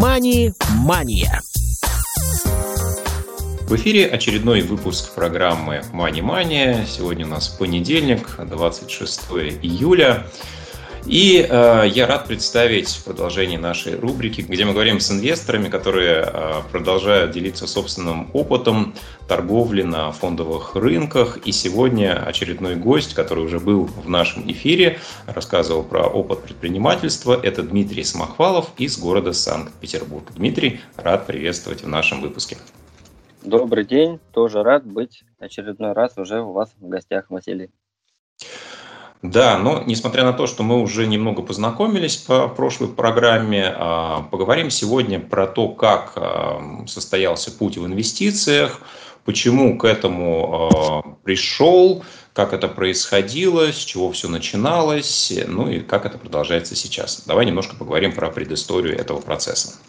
«Мани-мания». В эфире очередной выпуск программы «Мани Мания». Сегодня у нас понедельник, 26 июля. И э, я рад представить продолжение нашей рубрики, где мы говорим с инвесторами, которые э, продолжают делиться собственным опытом торговли на фондовых рынках. И сегодня очередной гость, который уже был в нашем эфире, рассказывал про опыт предпринимательства. Это Дмитрий Самохвалов из города Санкт-Петербург. Дмитрий, рад приветствовать в нашем выпуске. Добрый день, тоже рад быть очередной раз уже у вас в гостях, Василий. Да, но несмотря на то, что мы уже немного познакомились по прошлой программе, а, поговорим сегодня про то, как а, состоялся путь в инвестициях, почему к этому а, пришел, как это происходило, с чего все начиналось, ну и как это продолжается сейчас. Давай немножко поговорим про предысторию этого процесса.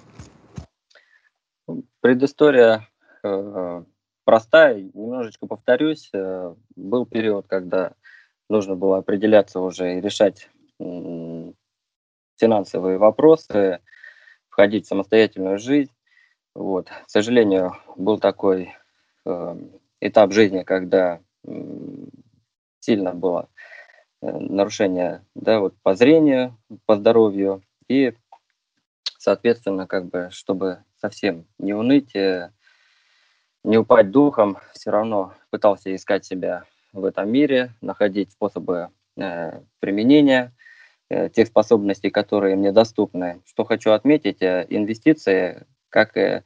Предыстория э, простая, немножечко повторюсь. Э, был период, когда нужно было определяться уже и решать финансовые вопросы, входить в самостоятельную жизнь. Вот. К сожалению, был такой э, этап жизни, когда э, сильно было э, нарушение да, вот, по зрению, по здоровью. И, соответственно, как бы, чтобы совсем не уныть, э, не упасть духом, все равно пытался искать себя в этом мире, находить способы э, применения э, тех способностей, которые мне доступны. Что хочу отметить, э, инвестиции, как и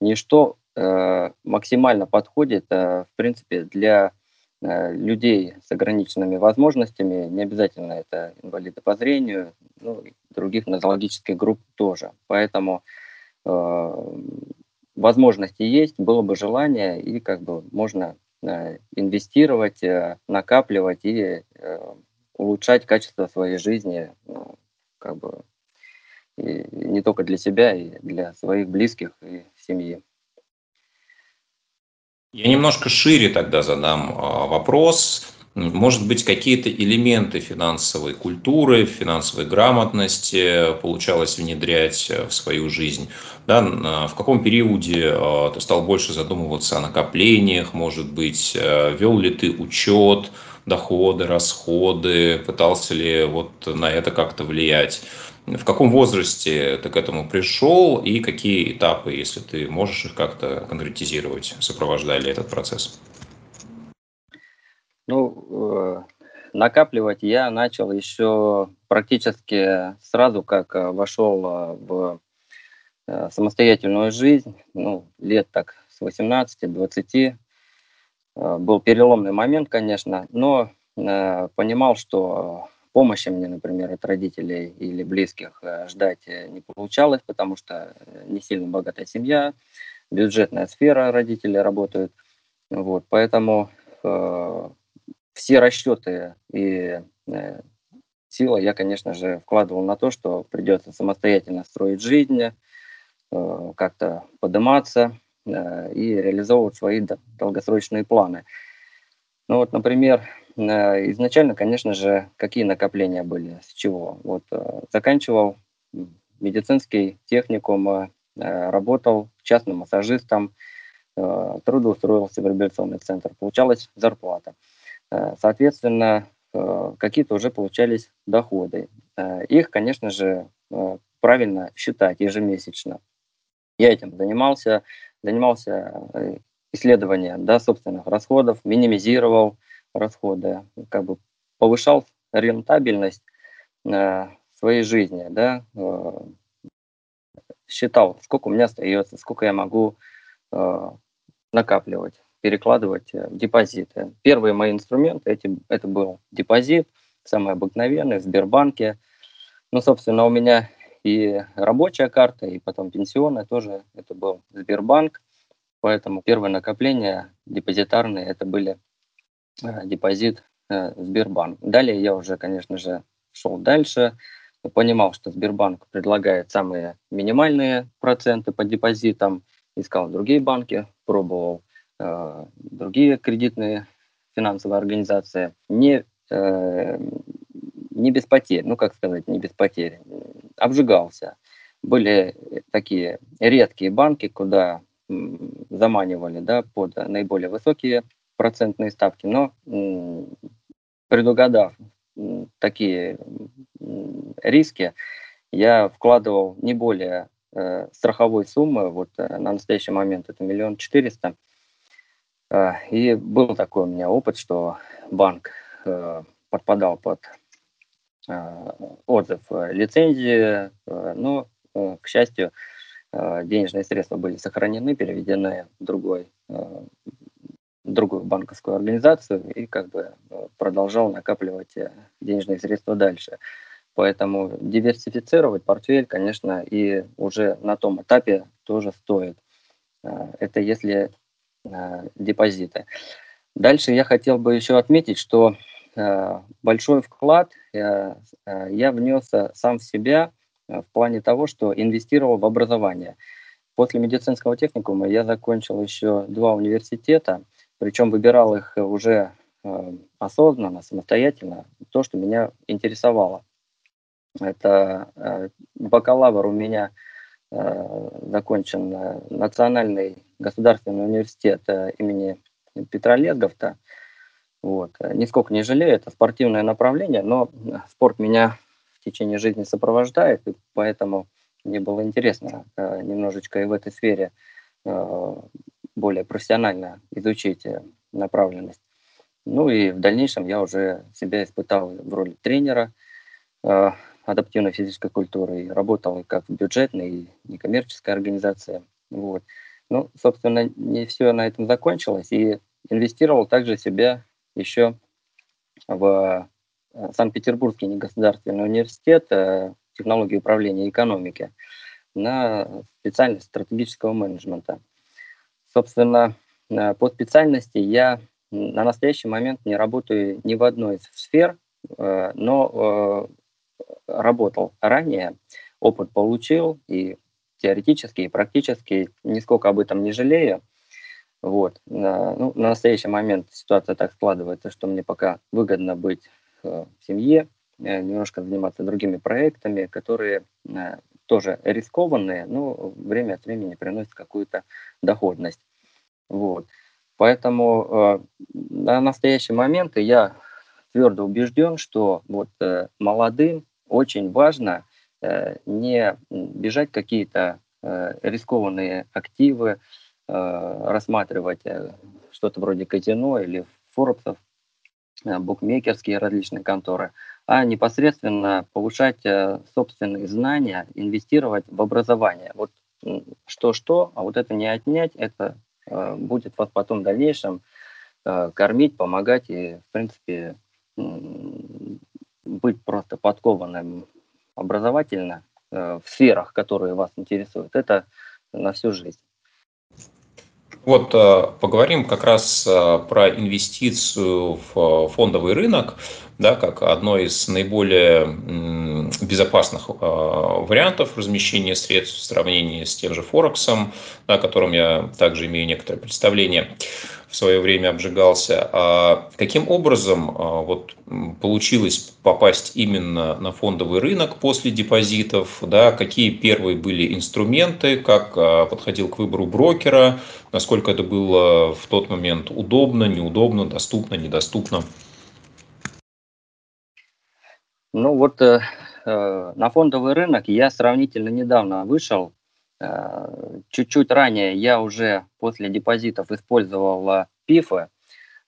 ничто, э, максимально подходит, э, в принципе, для э, людей с ограниченными возможностями, не обязательно это инвалиды по зрению, ну, других нозологических групп тоже. Поэтому э, возможности есть, было бы желание, и как бы можно инвестировать, э, накапливать и э, улучшать качество своей жизни, ну, как бы и не только для себя, и для своих близких и семьи. Я немножко шире тогда задам а, вопрос. Может быть, какие-то элементы финансовой культуры, финансовой грамотности получалось внедрять в свою жизнь? Да, в каком периоде а, ты стал больше задумываться о накоплениях, может быть, э, вел ли ты учет, доходы, расходы, пытался ли вот на это как-то влиять? В каком возрасте ты к этому пришел и какие этапы, если ты можешь их как-то конкретизировать, сопровождали этот процесс? Ну, э, накапливать я начал еще практически сразу, как э, вошел э, в самостоятельную жизнь, ну, лет так с 18-20. Был переломный момент, конечно, но понимал, что помощи мне, например, от родителей или близких ждать не получалось, потому что не сильно богатая семья, бюджетная сфера, родители работают. Вот, поэтому все расчеты и э, сила я, конечно же, вкладывал на то, что придется самостоятельно строить жизнь, э, как-то подниматься э, и реализовывать свои долгосрочные планы. Ну вот, например, изначально, конечно же, какие накопления были, с чего? Вот заканчивал медицинский техникум, работал частным массажистом, трудоустроился в реабилитационный центр, получалась зарплата. Э, соответственно, э, какие-то уже получались доходы. Э, их, конечно же, правильно считать ежемесячно. Я этим занимался, занимался исследованием да, собственных расходов, минимизировал расходы, как бы повышал рентабельность своей жизни, да, считал, сколько у меня остается, сколько я могу накапливать перекладывать э, депозиты. Первые мои инструменты эти, это был депозит, самый обыкновенный, в Сбербанке. Ну, собственно, у меня и рабочая карта, и потом пенсионная тоже, это был Сбербанк. Поэтому первые накопления депозитарные, это были э, депозит э, Сбербанк. Далее я уже, конечно же, шел дальше, понимал, что Сбербанк предлагает самые минимальные проценты по депозитам, искал другие банки, пробовал другие кредитные финансовые организации. Не, э, не без потерь, ну как сказать, не без потерь, обжигался. были такие редкие банки, куда заманивали да, под наиболее высокие процентные ставки, но предугадав такие риски, я вкладывал не более э, страховой суммы, вот э, на настоящий момент это миллион четыреста, э, и был такой у меня опыт, что банк э, подпадал под э, отзыв э, лицензии, э, но, э, к счастью, э, денежные средства были сохранены, переведены в другой э, другую банковскую организацию и как бы э, продолжал накапливать э, денежные средства дальше. Поэтому диверсифицировать портфель, конечно, и уже на том этапе тоже стоит. Э, это если депозиты. Дальше я хотел бы еще отметить, что большой вклад я внес сам в себя в плане того, что инвестировал в образование. После медицинского техникума я закончил еще два университета, причем выбирал их уже э, осознанно, самостоятельно, то, что меня интересовало. Это э, бакалавр у меня э, закончен Национальный государственный университет имени Петра Лезговта. Вот. Нисколько не жалею, это спортивное направление, но спорт меня в течение жизни сопровождает, и поэтому мне было интересно немножечко и в этой сфере более профессионально изучить э, направленность. Ну и в дальнейшем я уже себя испытал в роли тренера э, адаптивной физической культуры и работал как в бюджетной и некоммерческой организации. Вот. Ну, собственно, не все на этом закончилось, и инвестировал также себя еще в э, Санкт-Петербургский негосударственный университет э, технологии управления экономики на специальность стратегического менеджмента – Собственно, э, по специальности я на настоящий момент не работаю ни в одной из сфер, но работал ранее, опыт получил и теоретически, и практически, нисколько об этом не жалею. Вот. Ну, на настоящий момент ситуация так складывается, что мне пока выгодно быть в семье, немножко заниматься другими проектами, которые тоже рискованные, но время от времени приносят какую-то доходность. Вот. Поэтому э, на настоящий момент я твердо убежден, что вот э, молодым очень важно э, не бежать какие-то э, рискованные активы, э, рассматривать что-то вроде казино или форексов, букмекерские различные конторы, а непосредственно повышать собственные знания, инвестировать в образование. Вот что-что, а вот это не отнять, это будет вас потом в дальнейшем кормить, помогать и, в принципе, быть просто подкованным образовательно в сферах, которые вас интересуют. Это на всю жизнь. Вот э, поговорим как раз э, про инвестицию в фондовый рынок, да, как одно из наиболее безопасных э, вариантов размещения средств в сравнении с тем же Форексом, о котором я также имею некоторое представление в свое время обжигался. А каким образом а, вот, получилось попасть именно на фондовый рынок после депозитов? Да, какие первые были инструменты, как а, подходил к выбору брокера, насколько это было в тот момент удобно, неудобно, доступно, недоступно? Ну вот э, э на фондовый рынок я сравнительно недавно вышел Чуть-чуть ранее я уже после депозитов использовал пифы.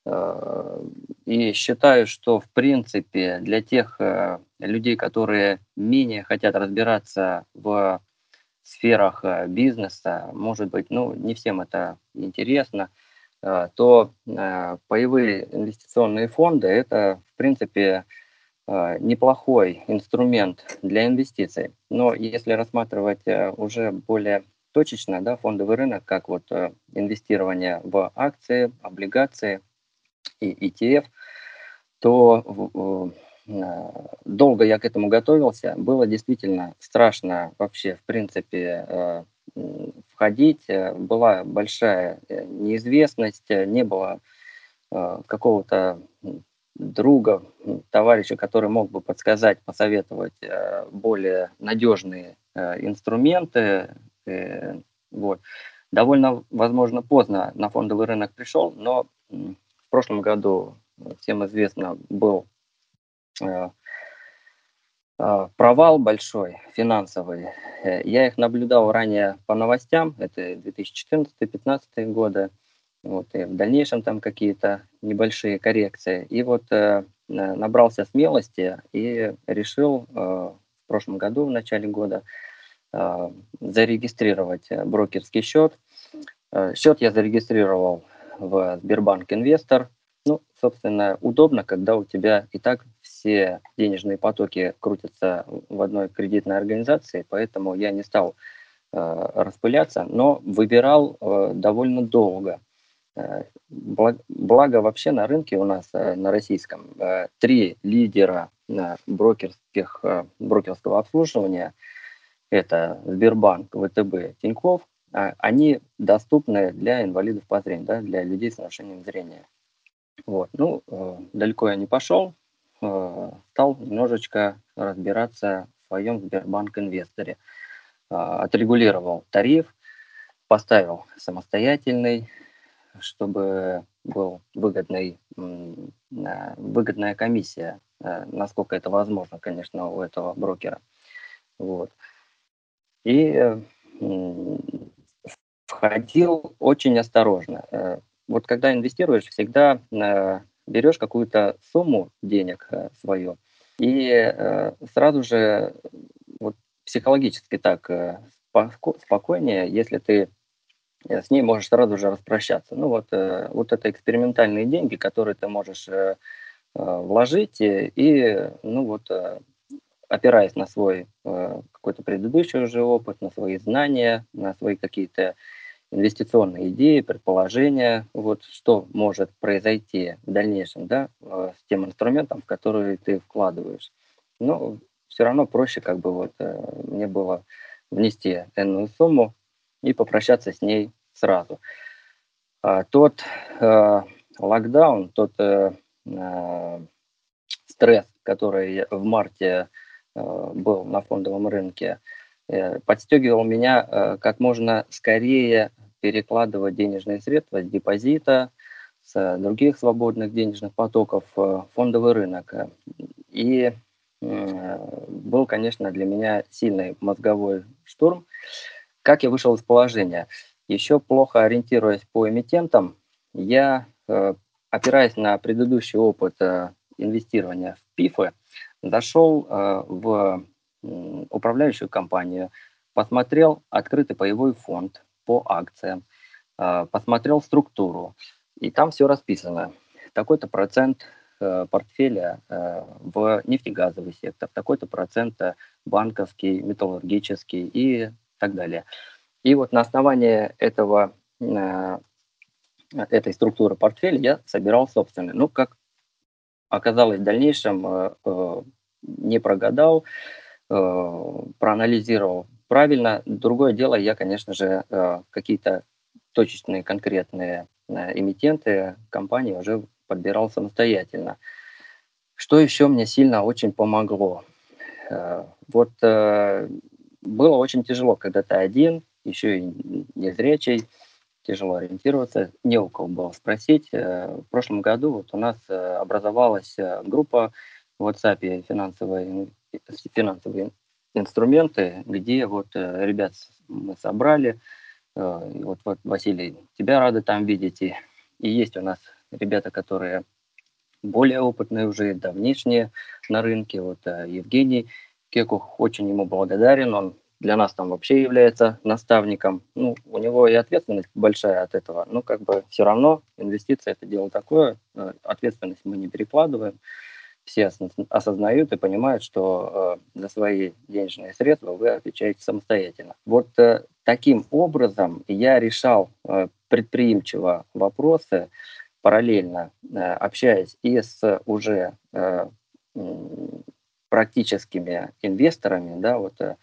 Э, и считаю, что в принципе для тех э, людей, которые менее хотят разбираться в сферах э, бизнеса, может быть, ну, не всем это интересно, то паевые инвестиционные фонды – это, в принципе, Э, неплохой инструмент для инвестиций. Но если рассматривать э, уже более точечно, да, фондовый рынок, как вот э, инвестирование в акции, облигации и ETF, то долго я к этому готовился. Было действительно страшно вообще, в принципе, входить. Была большая неизвестность, не было какого-то друга, товарища, который мог бы подсказать, посоветовать более надежные инструменты. Вот. Довольно, возможно, поздно на фондовый рынок пришел, но в прошлом году, всем известно, был провал большой, финансовый. Я их наблюдал ранее по новостям, это 2014-2015 годы. Вот, и в дальнейшем там какие-то небольшие коррекции. И вот э, набрался смелости и решил э, в прошлом году, в начале года, э, зарегистрировать брокерский счет. Э, счет я зарегистрировал в Сбербанк Инвестор. Ну, собственно, удобно, когда у тебя и так все денежные потоки крутятся в одной кредитной организации, поэтому я не стал э, распыляться, но выбирал э, довольно долго – Э, благо вообще на рынке у нас, э, на российском, э, три лидера брокерских, брокерского обслуживания, это Сбербанк, ВТБ, Тиньков, а они доступны для инвалидов по зрению, да, для людей с нарушением зрения. Вот. Ну, далеко я не пошел, стал немножечко разбираться в своем Сбербанк-инвесторе. Отрегулировал тариф, поставил самостоятельный, чтобы был выгодный, выгодная комиссия, э, насколько это возможно, конечно, у этого брокера. Вот. И входил очень осторожно. Э, вот когда инвестируешь, всегда э, берешь какую-то сумму денег свою и сразу же вот психологически так спокойнее, если ты Э, с ней можешь сразу же распрощаться. Ну вот, э, вот это экспериментальные деньги, которые ты можешь э, вложить и, ну вот, опираясь на свой какой-то предыдущий уже опыт, на свои знания, на свои какие-то инвестиционные идеи, предположения, вот что может произойти в дальнейшем, да, с тем инструментом, в который ты вкладываешь. Но все равно проще, как бы вот мне было внести энную сумму, и попрощаться с ней сразу. А, тот э, локдаун, тот э, э, стресс, который в марте э, был на фондовом рынке, э, подстегивал меня э, как можно скорее перекладывать денежные средства с депозита, с других свободных денежных потоков в фондовый рынок. И был, конечно, для меня сильный мозговой штурм. Как я вышел из положения? Еще плохо ориентируясь по эмитентам, я, э, опираясь на предыдущий опыт э, инвестирования в ПИФы, зашел э, в управляющую компанию, посмотрел открытый паевой фонд по акциям, посмотрел структуру, и там все расписано. Такой-то процент портфеля в нефтегазовый сектор, такой-то процент банковский, металлургический и так далее. И вот на основании этого, э, этой структуры портфеля я собирал собственный. Ну, как оказалось в дальнейшем, э, э, не прогадал, проанализировал правильно. Другое дело, я, конечно же, какие-то точечные, конкретные эмитенты компании уже подбирал самостоятельно. Что еще мне сильно очень помогло? Вот было очень тяжело, когда ты один, еще и незрячий, тяжело ориентироваться, не у кого было спросить. Э, в прошлом году вот у нас э, образовалась э, группа в WhatsApp финансовые, финансовые инструменты, где вот ребят мы собрали, вот, вот, Василий, тебя рады там видеть, и, и есть у нас ребята, которые более опытные уже, давнишние на рынке, вот Евгений Кекух очень ему благодарен, он для нас там вообще является наставником. Ну, у него и ответственность большая от этого, но как бы все равно инвестиция это дело такое, э, ответственность мы не перекладываем. Все осознают и понимают, что э, за свои денежные средства вы отвечаете самостоятельно. Вот э, таким образом я решал э, предприимчиво вопросы, параллельно э, общаясь и с уже э, практическими инвесторами, да, вот э,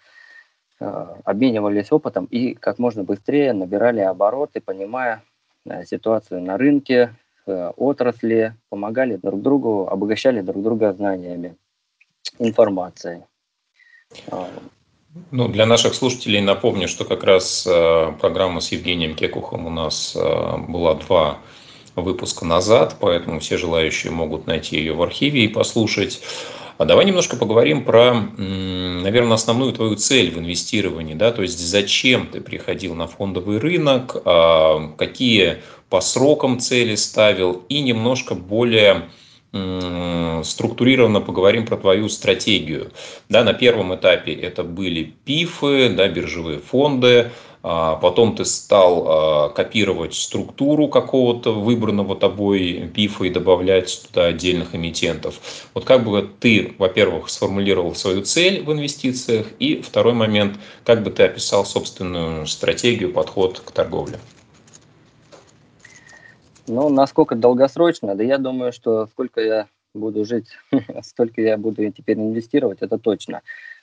обменивались опытом и как можно быстрее набирали обороты, понимая э, ситуацию на рынке, отрасли, помогали друг другу, обогащали друг друга знаниями, информацией. Ну, для наших слушателей напомню, что как раз э, программа с Евгением Кекухом у нас э, была два выпуска назад, поэтому все желающие могут найти ее в архиве и послушать. А давай немножко поговорим про, наверное, основную твою цель в инвестировании, да, то есть зачем ты приходил на фондовый рынок, а, какие по срокам цели ставил и немножко более структурированно поговорим про твою стратегию. Да, на первом этапе это были ПИФы, да, биржевые фонды, а потом ты стал а, копировать структуру какого-то выбранного тобой пифа и добавлять туда отдельных эмитентов. Вот как бы ты, во-первых, сформулировал свою цель в инвестициях, и второй момент, как бы ты описал собственную стратегию, подход к торговле? Ну, насколько долгосрочно, да я думаю, что сколько я буду жить, столько я буду теперь инвестировать, это точно.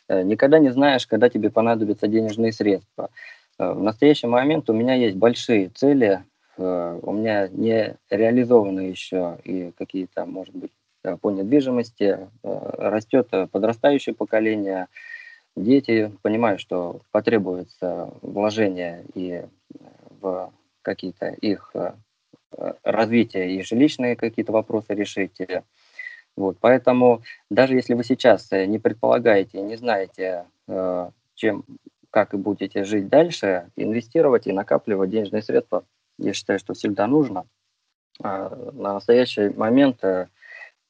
Э, никогда не знаешь, когда тебе понадобятся денежные средства. Э, в настоящий момент у меня есть большие цели, э, у меня не реализованы еще и какие-то, может быть, по недвижимости. Растет подрастающее поколение, дети понимают, что потребуется вложение и в какие-то их развитие и жилищные какие-то вопросы решить. Вот, поэтому даже если вы сейчас не предполагаете, не знаете, чем как и будете жить дальше, инвестировать и накапливать денежные средства, я считаю, что всегда нужно. А на настоящий момент, э,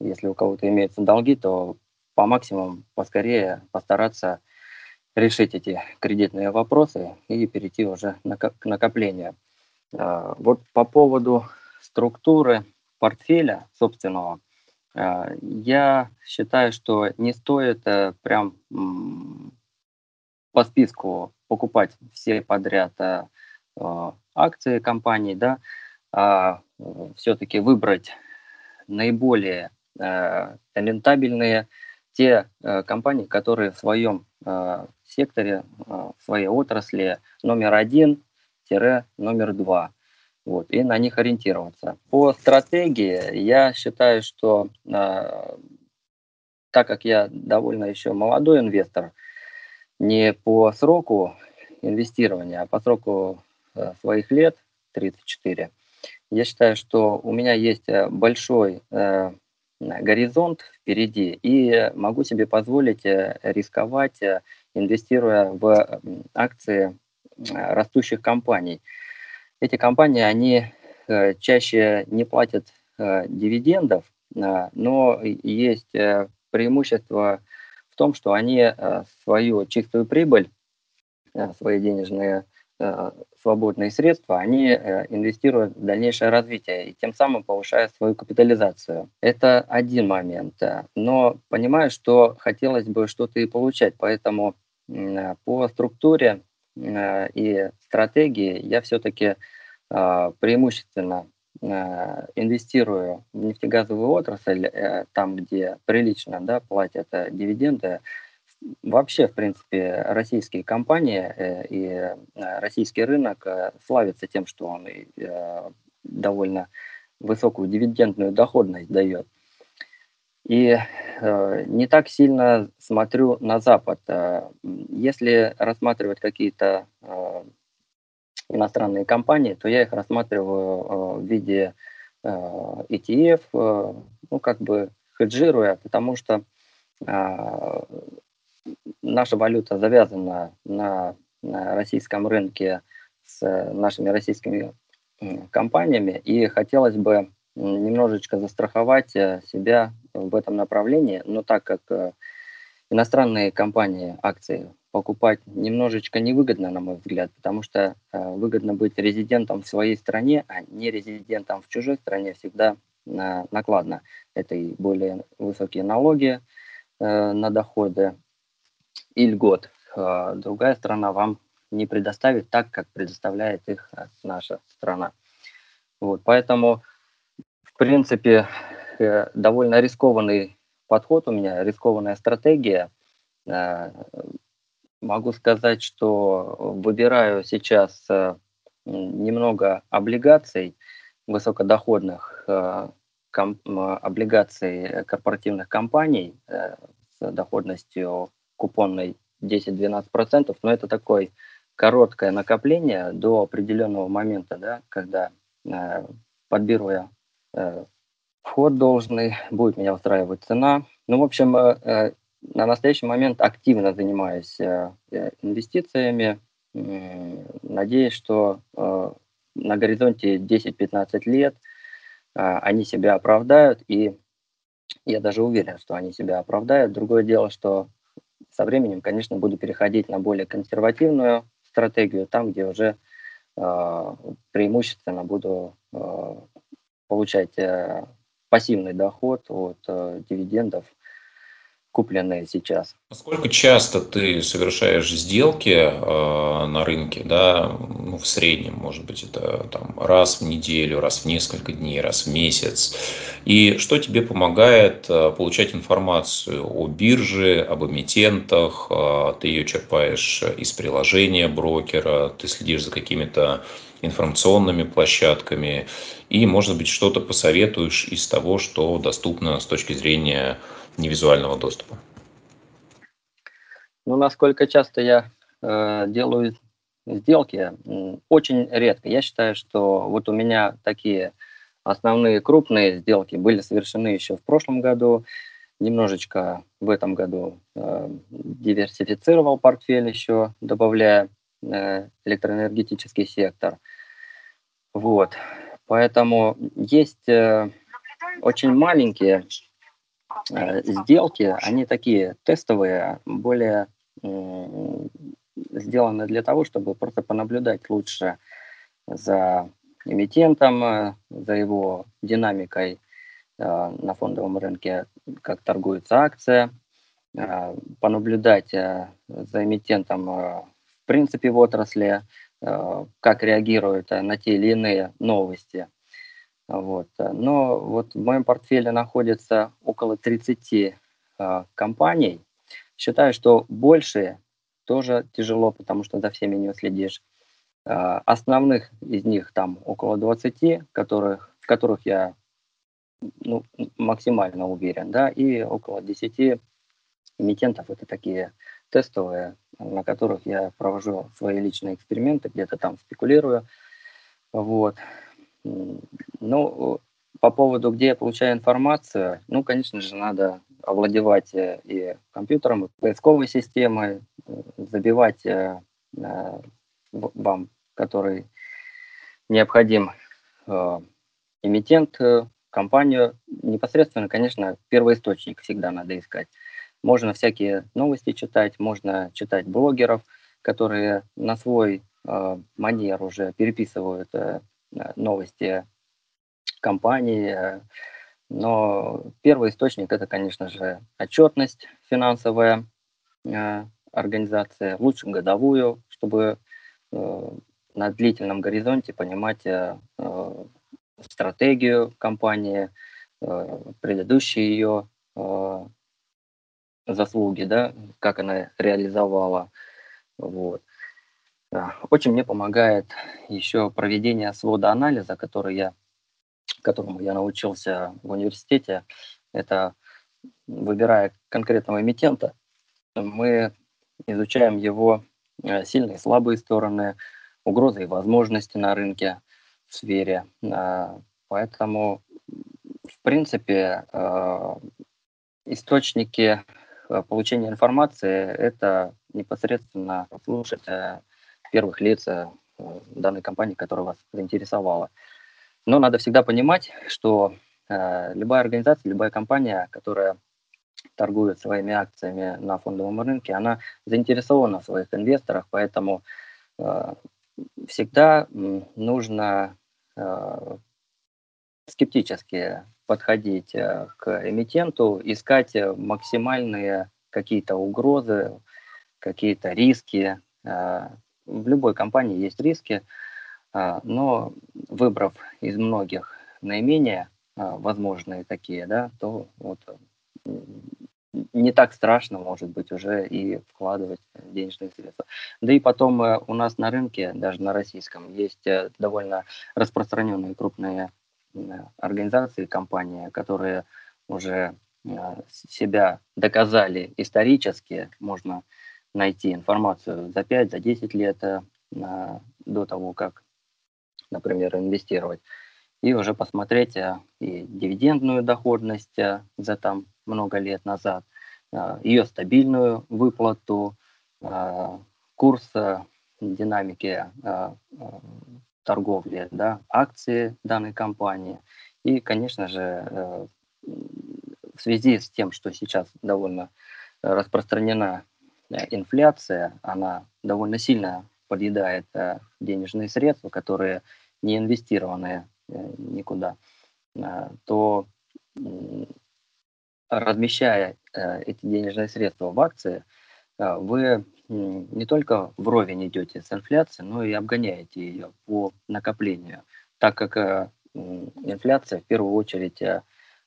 если у кого-то имеются долги, то по максимуму поскорее постараться решить эти кредитные вопросы и перейти уже к накоплению. А, вот по поводу структуры портфеля собственного, а, я считаю, что не стоит э, прям по списку покупать все подряд э, э, акции компании, да, а все-таки выбрать наиболее э, рентабельные те компании, которые в своем секторе, в своей отрасли номер один номер два. Вот, и на них ориентироваться. По стратегии я считаю, что так как я довольно еще молодой инвестор, не по сроку инвестирования, а по сроку э, своих лет, 34, я считаю, что у меня есть э, большой э, горизонт впереди, и могу себе позволить рисковать, инвестируя в акции растущих компаний. Эти компании, они чаще не платят дивидендов, но есть преимущество том, что они э, свою чистую прибыль, э, свои денежные э, свободные средства, они инвестируют в дальнейшее развитие и тем самым повышают свою капитализацию. Это один момент. Но понимаю, что хотелось бы что-то и получать, поэтому по структуре и стратегии я все-таки преимущественно Э, инвестирую в нефтегазовую отрасль, э, там, где прилично да, платят э, дивиденды, вообще, в принципе, российские компании и российский рынок славится тем, что он довольно высокую дивидендную доходность дает. И не так сильно смотрю на Запад. Если рассматривать какие-то иностранные компании, то я их рассматриваю э, в виде э, ETF, э, ну, как бы хеджируя, потому что наша валюта завязана на, на российском рынке с нашими российскими компаниями, и хотелось бы немножечко застраховать себя в этом направлении, но так как иностранные компании, акции покупать немножечко невыгодно, на мой взгляд, потому что э, выгодно быть резидентом в своей стране, а не резидентом в чужой стране всегда э, накладно. Это и более высокие налоги э, на доходы и льгот. Э, другая страна вам не предоставит так, как предоставляет их э, наша страна. Вот, поэтому, в принципе, э, довольно рискованный подход у меня, рискованная стратегия. Э, Могу сказать, что выбираю сейчас э, немного облигаций высокодоходных облигаций корпоративных компаний с доходностью купонной 10-12%, но это такое короткое накопление до определенного момента, да, когда подберу я вход должный, будет меня устраивать цена. Ну, в общем, на настоящий момент активно занимаюсь инвестициями, Надеюсь, что э, на горизонте 10-15 лет э, они себя оправдают, и я даже уверен, что они себя оправдают. Другое дело, что со временем, конечно, буду переходить на более консервативную стратегию, там, где уже э, преимущественно буду получать пассивный доход от дивидендов купленные сейчас. Насколько часто ты совершаешь сделки э, на рынке, да, ну, в среднем, может быть, это там раз в неделю, раз в несколько дней, раз в месяц, и что тебе помогает э, получать информацию о бирже, об эмитентах, э, ты ее черпаешь из приложения брокера, ты следишь за какими-то информационными площадками, и, может быть, что-то посоветуешь из того, что доступно с точки зрения невизуального доступа? Ну, насколько часто я э, делаю сделки, очень редко. Я считаю, что вот у меня такие основные крупные сделки были совершены еще в прошлом году, немножечко в этом году э, диверсифицировал портфель еще, добавляя э, электроэнергетический сектор. Вот. Поэтому есть э, очень маленькие Э, сделки, они такие тестовые, более сделаны для того, чтобы просто понаблюдать лучше за эмитентом, э, за его динамикой э, на фондовом рынке, как торгуется акция, понаблюдать за эмитентом в принципе в отрасли, как реагируют на те или иные новости – вот. Но вот в моем портфеле находится около 30 э, а, компаний. Считаю, что больше тоже тяжело, потому что за всеми не уследишь. Э, основных из них там около 20, которых, в которых я ну, максимально уверен, да, и около 10 эмитентов, это такие тестовые, на которых я провожу свои личные эксперименты, где-то там спекулирую. Вот. Ну, по поводу, где я получаю информацию, ну, конечно же, надо овладевать э, и компьютером, и поисковой системой, э, забивать э, вам, который необходим эмитент, компанию, непосредственно, конечно, первоисточник всегда надо искать. Можно всякие новости читать, можно читать блогеров, которые на свой манер уже переписывают Э, новости компании. Э, но первый источник это, конечно же, отчетность финансовая э, организация, лучше годовую, чтобы на длительном горизонте понимать стратегию компании, предыдущие ее заслуги, да, как она реализовала. Вот. Очень мне помогает еще проведение свода анализа, который я, которому я научился в университете. Это выбирая конкретного эмитента, мы изучаем его э, сильные и слабые стороны, угрозы и возможности на рынке в сфере. А, поэтому, в принципе, э, источники э, получения информации – это непосредственно слушать первых лиц данной компании, которая вас заинтересовала. Но надо всегда понимать, что э, любая организация, любая компания, которая торгует своими акциями на фондовом рынке, она заинтересована в своих инвесторах, поэтому э, всегда нужно э, скептически подходить э, к эмитенту, искать максимальные какие-то угрозы, какие-то риски, э, в любой компании есть риски, но выбрав из многих наименее а, возможные такие, да, то вот не так страшно, может быть, уже и вкладывать денежные средства. Да и потом э, у нас на рынке, даже на российском, есть э, довольно распространенные крупные организации, компании, которые уже себя доказали исторически, можно найти информацию за 5, за 10 лет до того, как, например, инвестировать и уже посмотреть э, и дивидендную доходность э, за там много лет назад, э, ее стабильную выплату, курс динамики торговли, да, акции данной компании. И, конечно же, в связи с тем, что сейчас довольно распространена инфляция, она довольно сильно подъедает денежные средства, которые не инвестированы Э, никуда, э, то размещая э, эти денежные средства в акции, вы не только вровень идете с инфляцией, но и обгоняете ее по накоплению, так как инфляция в первую очередь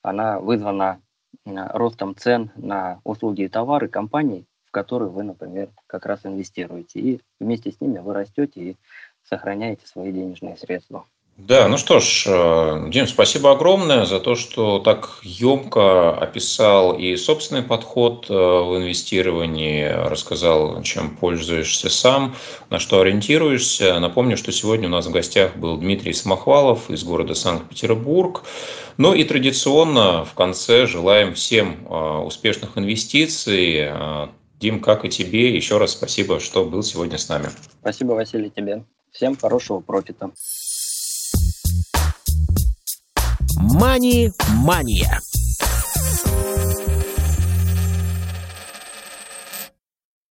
она вызвана ростом цен на услуги и товары компаний, в которые вы, например, как раз инвестируете. И вместе с ними вы растете и сохраняете свои денежные средства. Да, ну что ж, э, Дим, спасибо огромное за то, что так емко описал и собственный подход э, в инвестировании, рассказал, чем пользуешься сам, на что ориентируешься. Напомню, что сегодня у нас в гостях был Дмитрий Самохвалов из города Санкт-Петербург. Ну и традиционно в конце желаем всем э, успешных инвестиций. Дим, как и тебе, еще раз спасибо, что был сегодня с нами. Спасибо, Василий, тебе. Всем хорошего профита. Мани-мания.